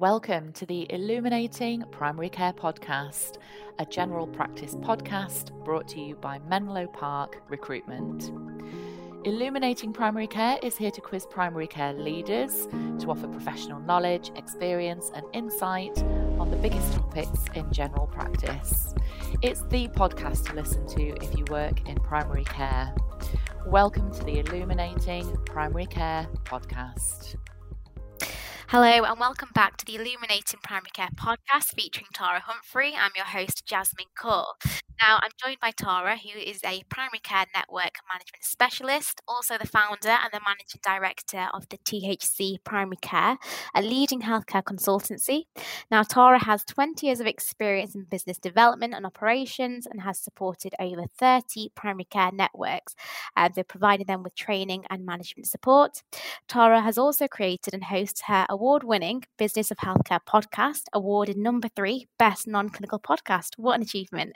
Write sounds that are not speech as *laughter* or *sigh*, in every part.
Welcome to the Illuminating Primary Care Podcast, a general practice podcast brought to you by Menlo Park Recruitment. Illuminating Primary Care is here to quiz primary care leaders to offer professional knowledge, experience, and insight on the biggest topics in general practice. It's the podcast to listen to if you work in primary care. Welcome to the Illuminating Primary Care Podcast. Hello, and welcome back to the Illuminating Primary Care podcast featuring Tara Humphrey. I'm your host, Jasmine Cole. Now, I'm joined by Tara, who is a primary care network management specialist, also the founder and the managing director of the THC Primary Care, a leading healthcare consultancy. Now, Tara has 20 years of experience in business development and operations and has supported over 30 primary care networks, and they're providing them with training and management support. Tara has also created and hosts her award winning Business of Healthcare podcast, awarded number three Best Non Clinical Podcast. What an achievement!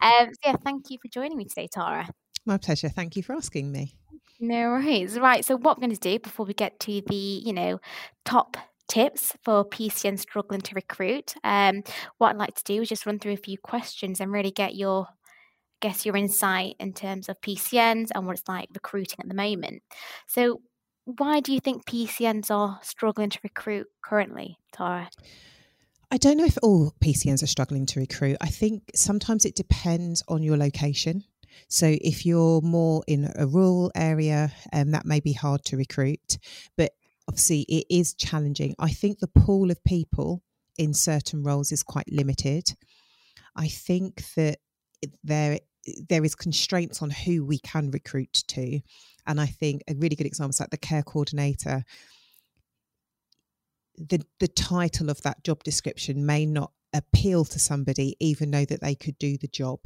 Um, so, yeah, thank you for joining me today, Tara. My pleasure. Thank you for asking me. No worries. Right. So, what I'm going to do before we get to the, you know, top tips for PCN struggling to recruit, um, what I'd like to do is just run through a few questions and really get your guess your insight in terms of PCNs and what it's like recruiting at the moment. So, why do you think PCNs are struggling to recruit currently, Tara? I don't know if all PCNs are struggling to recruit. I think sometimes it depends on your location. So if you're more in a rural area, um, that may be hard to recruit, but obviously it is challenging. I think the pool of people in certain roles is quite limited. I think that there there is constraints on who we can recruit to. And I think a really good example is like the care coordinator. The the title of that job description may not appeal to somebody, even though that they could do the job.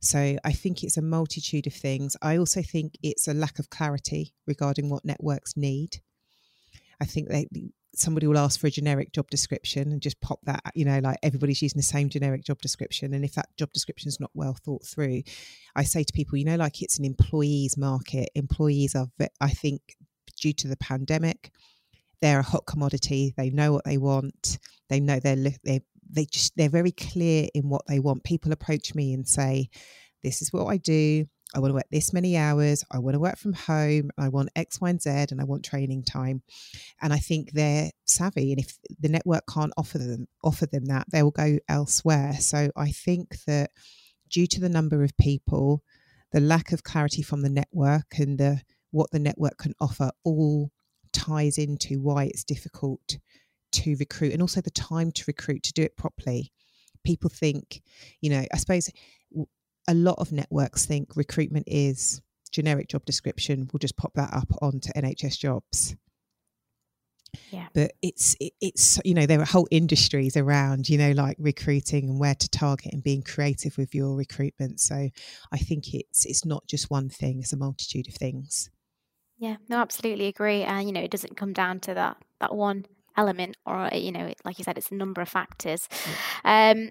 So I think it's a multitude of things. I also think it's a lack of clarity regarding what networks need. I think they somebody will ask for a generic job description and just pop that you know like everybody's using the same generic job description and if that job description is not well thought through i say to people you know like it's an employees market. Employees are i think due to the pandemic they're a hot commodity. They know what they want. They know they're they they just they're very clear in what they want. People approach me and say this is what i do I want to work this many hours. I want to work from home. I want X, Y, and Z, and I want training time. And I think they're savvy. And if the network can't offer them offer them that, they will go elsewhere. So I think that due to the number of people, the lack of clarity from the network, and the what the network can offer, all ties into why it's difficult to recruit, and also the time to recruit to do it properly. People think, you know, I suppose a lot of networks think recruitment is generic job description. We'll just pop that up onto NHS jobs. Yeah. But it's it, it's you know there are whole industries around you know like recruiting and where to target and being creative with your recruitment. So I think it's it's not just one thing; it's a multitude of things. Yeah, no, absolutely agree. And you know, it doesn't come down to that that one element, or you know, like you said, it's a number of factors. Yeah. Um,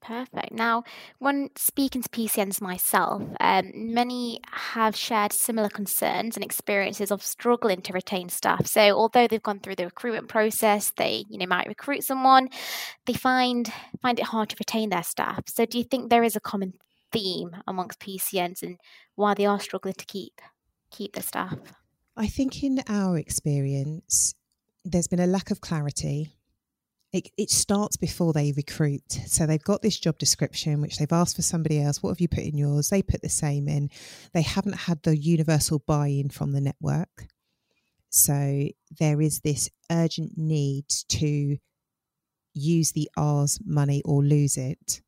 Perfect. Now, when speaking to PCNs myself, um, many have shared similar concerns and experiences of struggling to retain staff. So, although they've gone through the recruitment process, they you know might recruit someone, they find find it hard to retain their staff. So, do you think there is a common theme amongst PCNs and why they are struggling to keep keep their staff? I think in our experience, there's been a lack of clarity it, it starts before they recruit. So they've got this job description, which they've asked for somebody else. What have you put in yours? They put the same in. They haven't had the universal buy in from the network. So there is this urgent need to use the ARRS money or lose it.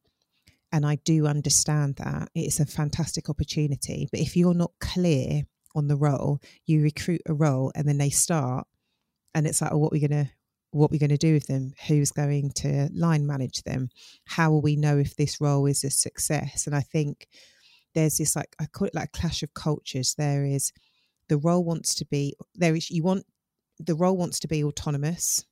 And I do understand that it's a fantastic opportunity. But if you're not clear on the role, you recruit a role and then they start and it's like, oh, what are we gonna what we're going to do with them, who's going to line manage them, how will we know if this role is a success? And I think there's this like I call it like a clash of cultures. There is the role wants to be there is you want the role wants to be autonomous.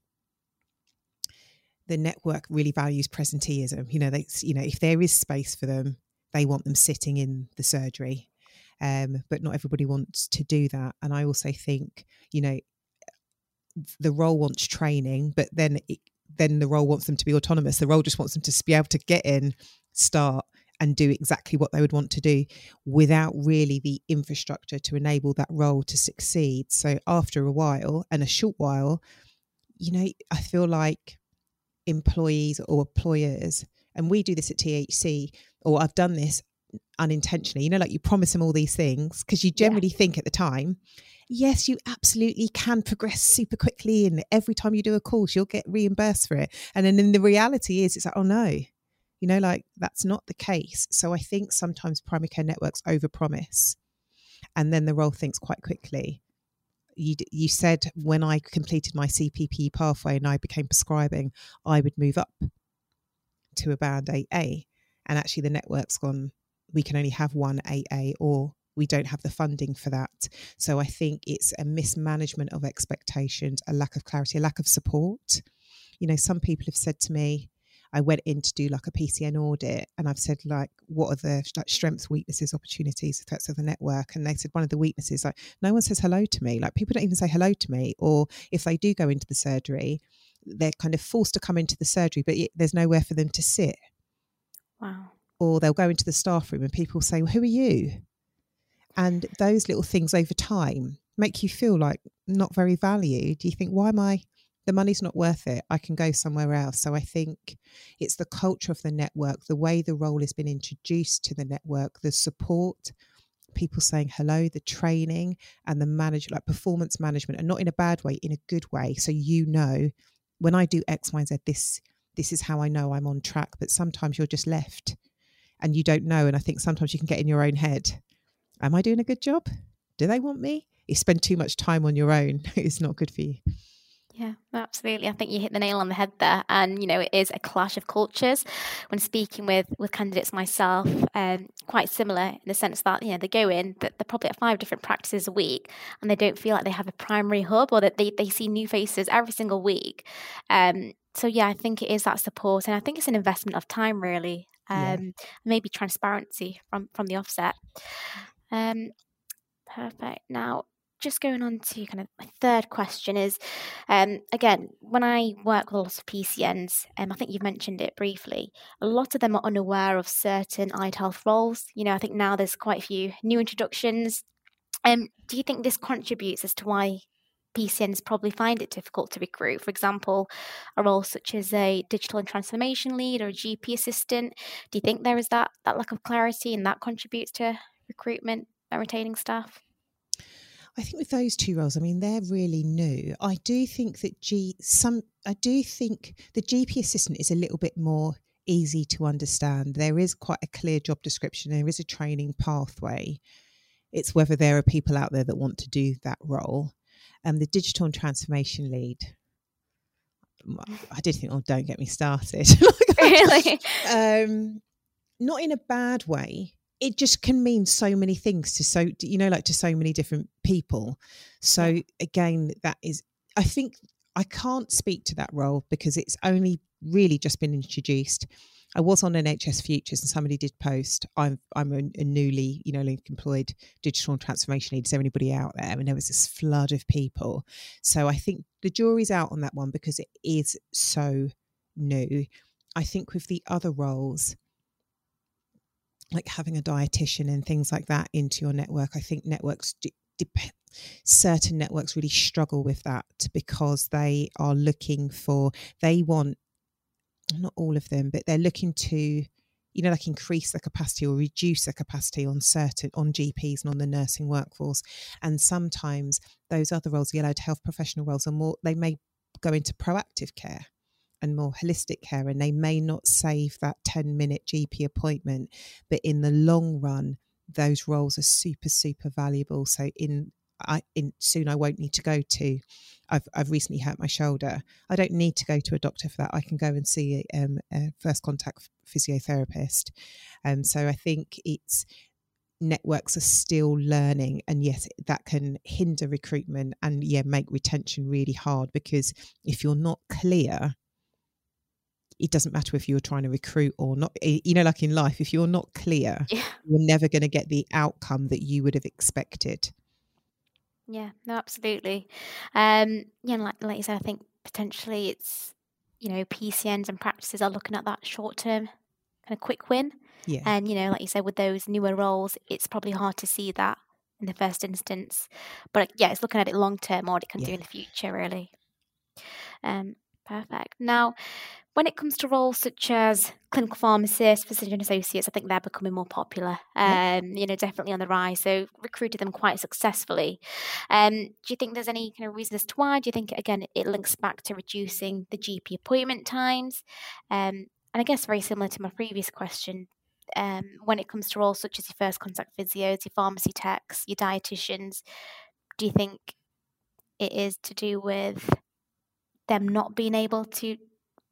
The network really values presenteeism. You know, they you know if there is space for them, they want them sitting in the surgery. Um, but not everybody wants to do that. And I also think, you know, the role wants training, but then it, then the role wants them to be autonomous. The role just wants them to be able to get in, start, and do exactly what they would want to do without really the infrastructure to enable that role to succeed. So after a while and a short while, you know, I feel like employees or employers, and we do this at THC, or I've done this unintentionally, you know, like you promise them all these things because you generally yeah. think at the time, yes, you absolutely can progress super quickly. And every time you do a course, you'll get reimbursed for it. And then in the reality is, it's like, oh no, you know, like that's not the case. So I think sometimes primary care networks overpromise and then the role thinks quite quickly. You, you said when I completed my CPPE pathway and I became prescribing, I would move up to a band 8A. And actually, the network's gone, we can only have one 8A or we don't have the funding for that. So I think it's a mismanagement of expectations, a lack of clarity, a lack of support. You know, some people have said to me, I went in to do like a PCN audit and I've said like what are the like strengths, weaknesses, opportunities, threats of the network? And they said one of the weaknesses like no one says hello to me. Like people don't even say hello to me. Or if they do go into the surgery, they're kind of forced to come into the surgery, but there's nowhere for them to sit. Wow. Or they'll go into the staff room and people say, well, who are you? And those little things over time make you feel like not very valued. Do you think, why am I the money's not worth it. I can go somewhere else. So I think it's the culture of the network, the way the role has been introduced to the network, the support, people saying hello, the training and the manage like performance management, and not in a bad way, in a good way. So you know, when I do X, Y, and Z, this this is how I know I'm on track. But sometimes you're just left and you don't know. And I think sometimes you can get in your own head. Am I doing a good job? Do they want me? You spend too much time on your own. *laughs* it's not good for you. Yeah, absolutely. I think you hit the nail on the head there. And, you know, it is a clash of cultures. When speaking with, with candidates myself, um, quite similar in the sense that, you know, they go in, but they're probably at five different practices a week and they don't feel like they have a primary hub or that they, they see new faces every single week. Um, so, yeah, I think it is that support. And I think it's an investment of time, really. Um, yeah. Maybe transparency from, from the offset. Um, perfect. Now, just going on to kind of my third question is um, again, when I work with a lot of PCNs, um, I think you've mentioned it briefly, a lot of them are unaware of certain allied health roles. You know, I think now there's quite a few new introductions. Um, do you think this contributes as to why PCNs probably find it difficult to recruit? For example, a role such as a digital and transformation lead or a GP assistant. Do you think there is that, that lack of clarity and that contributes to recruitment and retaining staff? I think with those two roles, I mean, they're really new. I do think that G some I do think the GP assistant is a little bit more easy to understand. There is quite a clear job description. There is a training pathway. It's whether there are people out there that want to do that role. And um, the digital and transformation lead. I did think, oh, don't get me started. *laughs* *laughs* really? um, not in a bad way it just can mean so many things to so you know like to so many different people. So again that is i think i can't speak to that role because it's only really just been introduced. I was on nhs futures and somebody did post i'm i'm a, a newly you know employed digital transformation lead. Is there anybody out there? And there was this flood of people. So i think the jury's out on that one because it is so new. I think with the other roles like having a dietitian and things like that into your network. I think networks depend. Certain networks really struggle with that because they are looking for, they want, not all of them, but they're looking to, you know, like increase the capacity or reduce the capacity on certain, on GPs and on the nursing workforce. And sometimes those other roles, the allied health professional roles, are more, they may go into proactive care and more holistic care and they may not save that 10 minute GP appointment but in the long run those roles are super super valuable. So in I in soon I won't need to go to I've I've recently hurt my shoulder. I don't need to go to a doctor for that. I can go and see um, a first contact physiotherapist. Um so I think it's networks are still learning and yes that can hinder recruitment and yeah make retention really hard because if you're not clear it doesn't matter if you're trying to recruit or not. You know, like in life, if you're not clear, yeah. you're never going to get the outcome that you would have expected. Yeah, no, absolutely. Um, yeah, like like you said, I think potentially it's you know, PCNs and practices are looking at that short term kind of quick win. Yeah. And, you know, like you said, with those newer roles, it's probably hard to see that in the first instance. But yeah, it's looking at it long term, or what it can do in the future, really. Um, perfect. Now, when it comes to roles such as clinical pharmacists, physician associates, I think they're becoming more popular. Um, you know, definitely on the rise. So recruited them quite successfully. Um, do you think there's any kind of reason as to why? Do you think again it links back to reducing the GP appointment times? Um, and I guess very similar to my previous question, um, when it comes to roles such as your first contact physios, your pharmacy techs, your dietitians, do you think it is to do with them not being able to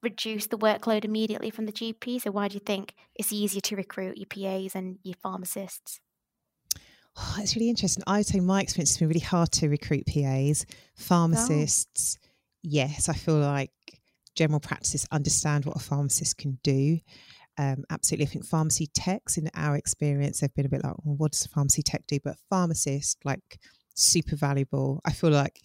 reduce the workload immediately from the GP? So why do you think it's easier to recruit your PAs and your pharmacists? Oh, *sighs* it's really interesting. I would say my experience has been really hard to recruit PAs, pharmacists. Yes, I feel like general practices understand what a pharmacist can do. Um, absolutely, I think pharmacy techs, in our experience, they've been a bit like, well, what does a pharmacy tech do? But pharmacist, like, super valuable. I feel like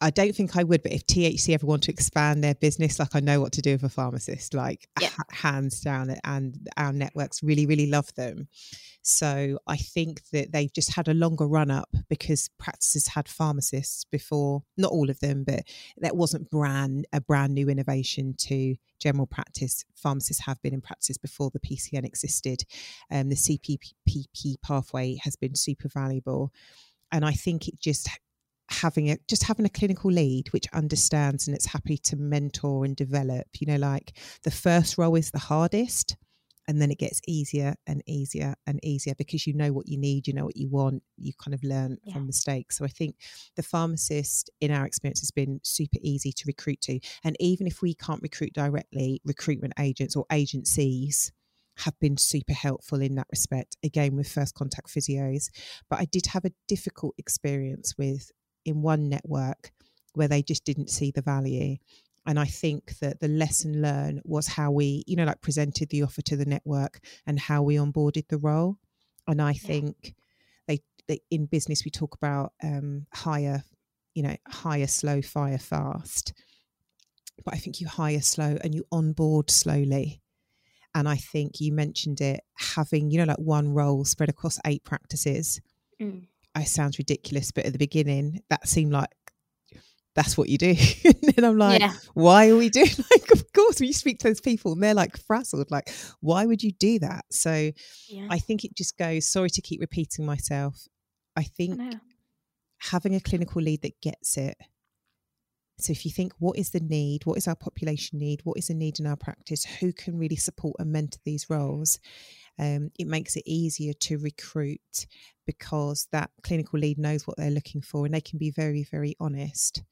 I don't think I would, but if THC ever want to expand their business, like I know what to do with a pharmacist, like ha- hands down, and our networks really, really love them. So I think that they've just had a longer run up because practices had pharmacists before, not all of them, but that wasn't brand a brand new innovation to general practice. Pharmacists have been in practice before the PCN existed. Um, the CPPE pathway has been super valuable, and I think it just having a just having a clinical lead which understands and it's happy to mentor and develop you know like the first role is the hardest and then it gets easier and easier and easier because you know what you need you know what you want you kind of learn Yeah. from mistakes. So i think the pharmacist in our experience has been super easy to recruit to. And even if we can't recruit directly recruitment agents or agencies have been super helpful in that respect again with first contact physios. But i did have a difficult experience with in one network where they just didn't see the value. And i think that the lesson learned was how we you know like presented the offer to the network and how we onboarded the role. And i think they, they in business we talk about um hire you know hire slow fire fast. But i think you hire slow and you onboard slowly. And i think you mentioned it having you know like one role spread across eight practices. Mm. I sounds ridiculous, but at the beginning, that seemed like that's what you do. *laughs* and then I'm like, yeah, why are we doing *laughs* like of course when you speak to those people and they're like frazzled, like, why would you do that? So yeah. I think it just goes, sorry to keep repeating myself. I I think know. having a clinical lead that gets it. So if you think what is the need, what is our population need, what is the need in our practice, who can really support and mentor these roles, um, it makes it easier to recruit because that clinical lead knows what they're looking for and they can be very, very honest.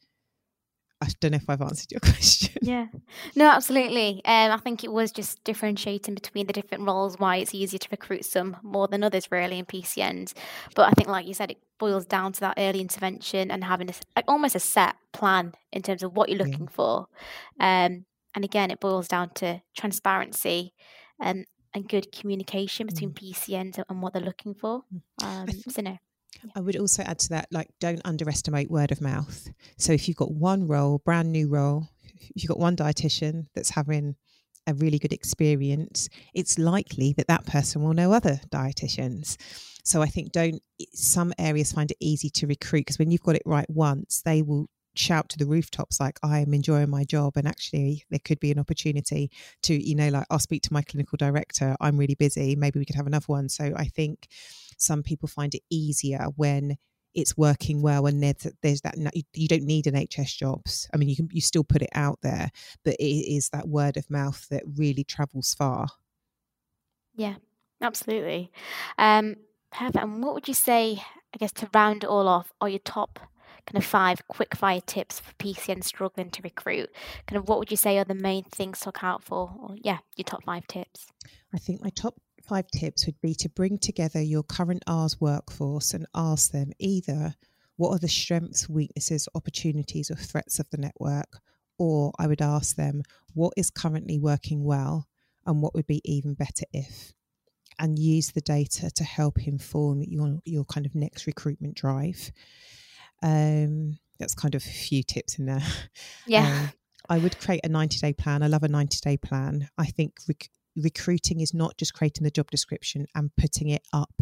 I don't know if I've answered your *laughs* question. Yeah, no, absolutely. Um, I think it was just differentiating between the different roles, why it's easier to recruit some more than others, really, in PCNs. But I think, like you said, it boils down to that early intervention and having a, like almost a set plan in terms of what you're Yeah. looking for. Um, and again, it boils down to transparency and and good communication between PCNs and- and what they're looking for. Um, so no, I would also add to that, like, don't underestimate word of mouth. So if you've got one role, brand new role, if you've got one dietitian that's having a really good experience, it's likely that that person will know other dietitians. So I think don't, some areas find it easy to recruit because when you've got it right once, they will shout to the rooftops like i am enjoying my job and actually there could be an opportunity to you know like i'll speak to my clinical director i'm really busy maybe we could have another one so i think some people find it easier when it's working well and there's, there's that you- don't need NHS jobs. I mean, you can you still put it out there, but it is that word of mouth that really travels far. Yeah, absolutely. Um, perfect. And what would you say, I guess, to round it all off, are your top kind of five quick fire tips for PCN struggling to recruit? Kind of what would you say are the main things to look out for? Or, yeah, your top five tips. I think my top five tips would be to bring together your current ARRS workforce and ask them either what are the strengths, weaknesses, opportunities, or threats of the network, or I would ask them what is currently working well and what would be even better if, and use the data to help inform your your kind of next recruitment drive. Um, that's kind of a few tips in there. *laughs* Yeah. Um, I would create a 90 day plan. I love a 90 day plan. I think rec- recruiting is not just creating the job description and putting it up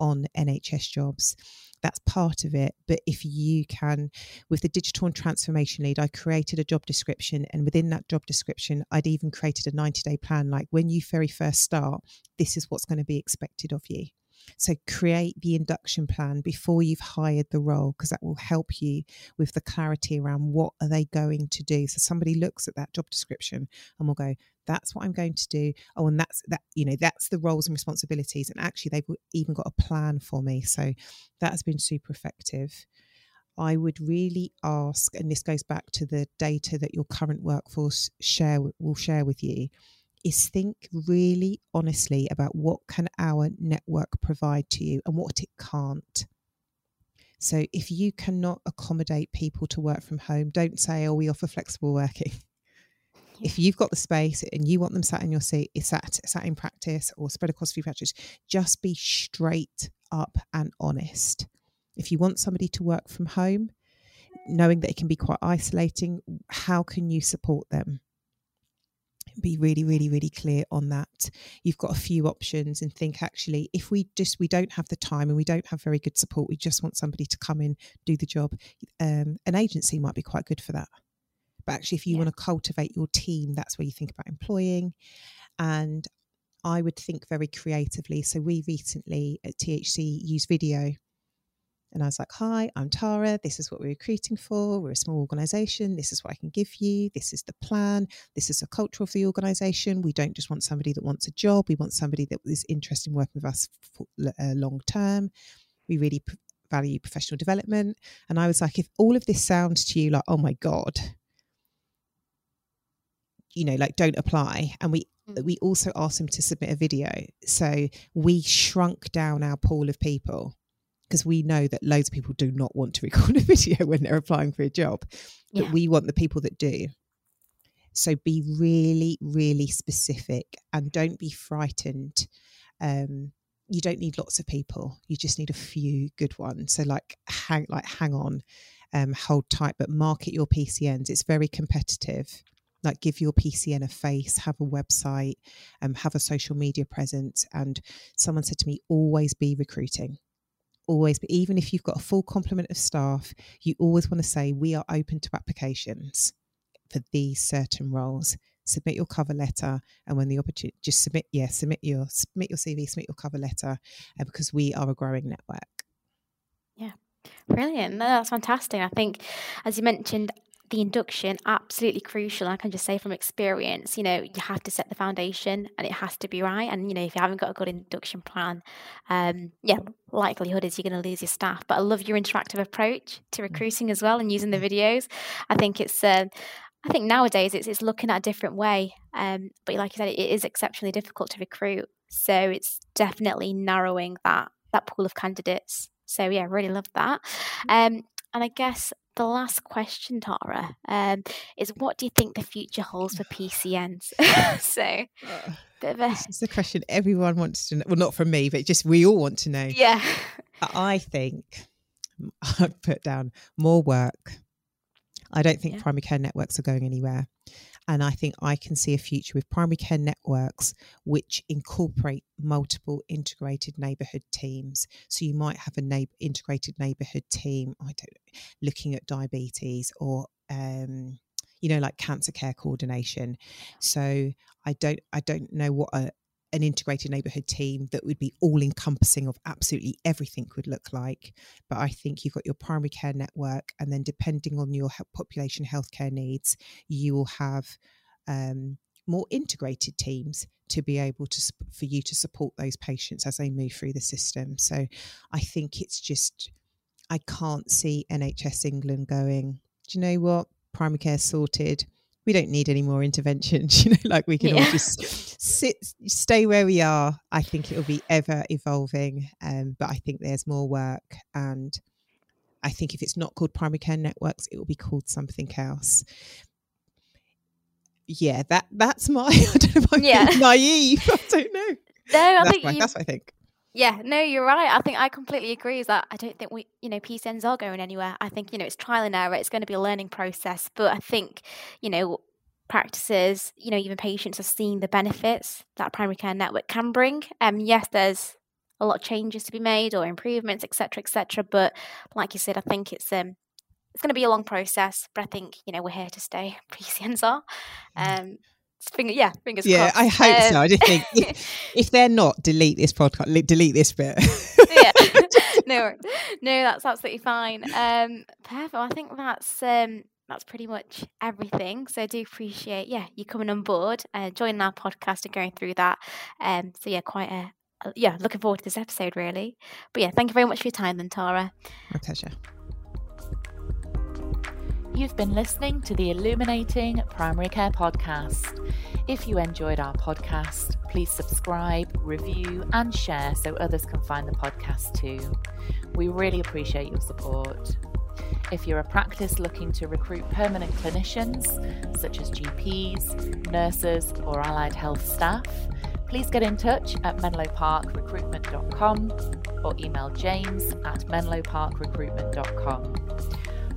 on NHS jobs. That's part of it. But if you can, with the digital and transformation lead, I created a job description. And within that job description, I'd even created a 90 day plan. Like when you very first start, this is what's going to be expected of you. So create the induction plan before you've hired the role because that will help you with the clarity around what are they going to do. So somebody looks at that job description and will go, that's what I'm going to do. Oh, and that's that, you know, that's the roles and responsibilities. And actually they've even got a plan for me. So that has been super effective. I would really ask, and this goes back to the data that your current workforce share will share with you, is think really honestly about what can our network provide to you and what it can't. So if you cannot accommodate people to work from home, don't say, "Oh, we offer flexible working." Yeah. If you've got the space and you want them sat in your seat, sat sat in practice or spread across a few practices, just be straight up and honest. If you want somebody to work from home, knowing that it can be quite isolating, how can you support them? Be really really really clear on that you've got a few options and think actually if we just we don't have the time and we don't have very good support we just want somebody to come in do the job um, an agency might be quite good for that but actually if you yeah. want to cultivate your team that's where you think about employing and I would think very creatively. So we recently at THC used video and I was like, Hi, I'm Tara. This is what we're recruiting for. We're a small organization. This is what I can give you. This is the plan. This is the culture of the organization. We don't just want somebody that wants a job. We want somebody that is interested in working with us for uh, long term. We really p- value professional development. And I was like, if all of this sounds to you like, oh my God, you know, like don't apply. And we mm. we also asked them to submit a video. So we shrunk down our pool of people because we know that loads of people do not want to *laughs* record a video when they're applying for a job, yeah. but we want the people that do. So be really, really specific and don't be frightened. Um, you don't need lots of people. You just need a few good ones. So like hang like hang on, um, hold tight, but market your PCNs. It's very competitive. Like give your PCN a face, have a website, um, have a social media presence. And someone said to me, always be recruiting always, but even if you've got a full complement of staff, you always want to say, we are open to applications for these certain roles. Submit your cover letter, and when the opportunity, just submit, yeah, submit your submit your CV, submit your cover letter, uh, because we are a growing network. Yeah, brilliant. No, that's fantastic. I think, as you mentioned, the induction absolutely crucial i can just say from experience you know you have to set the foundation and it has to be right and you know if you haven't got a good induction plan um yeah likelihood is you're going to lose your staff but i love your interactive approach to mm. recruiting as well and using the videos i think it's uh, I think nowadays it's it's looking at a different way, um, but like you said, it is exceptionally difficult to recruit. So it's definitely narrowing that that pool of candidates. So yeah, really love that. Mm. Um, and I guess the last question, Tara, um, is what do you think the future holds for PCNs? *laughs* so, uh, bit of a... this is the question everyone wants to know. Well, not from me, but just we all want to know. Yeah. I think *laughs* I'd put down more work. I don't think yeah. primary care networks are going anywhere. And I think I can see a future with primary care networks which incorporate multiple integrated neighbourhood teams. So you might have a neighbor, integrated neighbourhood team, I don't looking at diabetes or um, you know like cancer care coordination so i don't i don't know what a, an integrated neighbourhood team that would be all encompassing of absolutely everything would look like. But I think you've got your primary care network, and then depending on your population healthcare needs, you will have um, more integrated teams to be able to for you to support those patients as they move through the system. So I think it's just I can't see NHS England going. Do you know what? Primary care sorted we don't need any more interventions *laughs* you know like we can yeah. all just sit stay where we are i think it'll be ever evolving um, but i think there's more work and i think if it's not called primary care networks it will be called something else yeah that that's my *laughs* i don't know if i'm yeah. naive i don't know no i that's think my, that's what i think yeah, no, you're right. I think I completely agree. Is that I don't think we, you know, PCNs are going anywhere. I think you know it's trial and error. It's going to be a learning process. But I think you know practices, you know, even patients are seeing the benefits that primary care network can bring. Um, yes, there's a lot of changes to be made or improvements, etc., etc. But like you said, I think it's um it's going to be a long process, but I think you know we're here to stay. *laughs* PCNs are. Mm. Um, finger, yeah, fingers yeah, crossed. I hope um, so. I just think if, *laughs* if, they're not, delete this podcast, delete this bit. yeah, *laughs* *laughs* no, no, that's absolutely fine. Um, perfect. I think that's um that's pretty much everything. So I do appreciate, yeah, you coming on board, uh, joining our podcast and going through that. Um, so yeah, quite a, a, yeah, looking forward to this episode really. But yeah, thank you very much for your time, then Tara. My pleasure. You've been listening to the Illuminating Primary Care podcast. If you enjoyed our podcast, please subscribe, review, and share so others can find the podcast too. We really appreciate your support. If you're a practice looking to recruit permanent clinicians, such as GPs, nurses, or allied health staff, please get in touch at menloparkrecruitment.com or email james at menloparkrecruitment.com.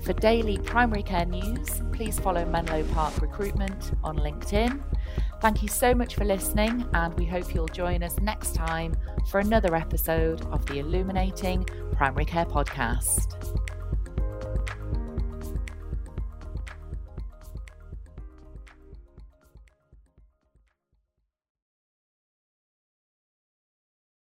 For daily primary care news, please follow Menlo Park Recruitment on LinkedIn. Thank you so much for listening, and we hope you'll join us next time for another episode of the Illuminating Primary Care Podcast.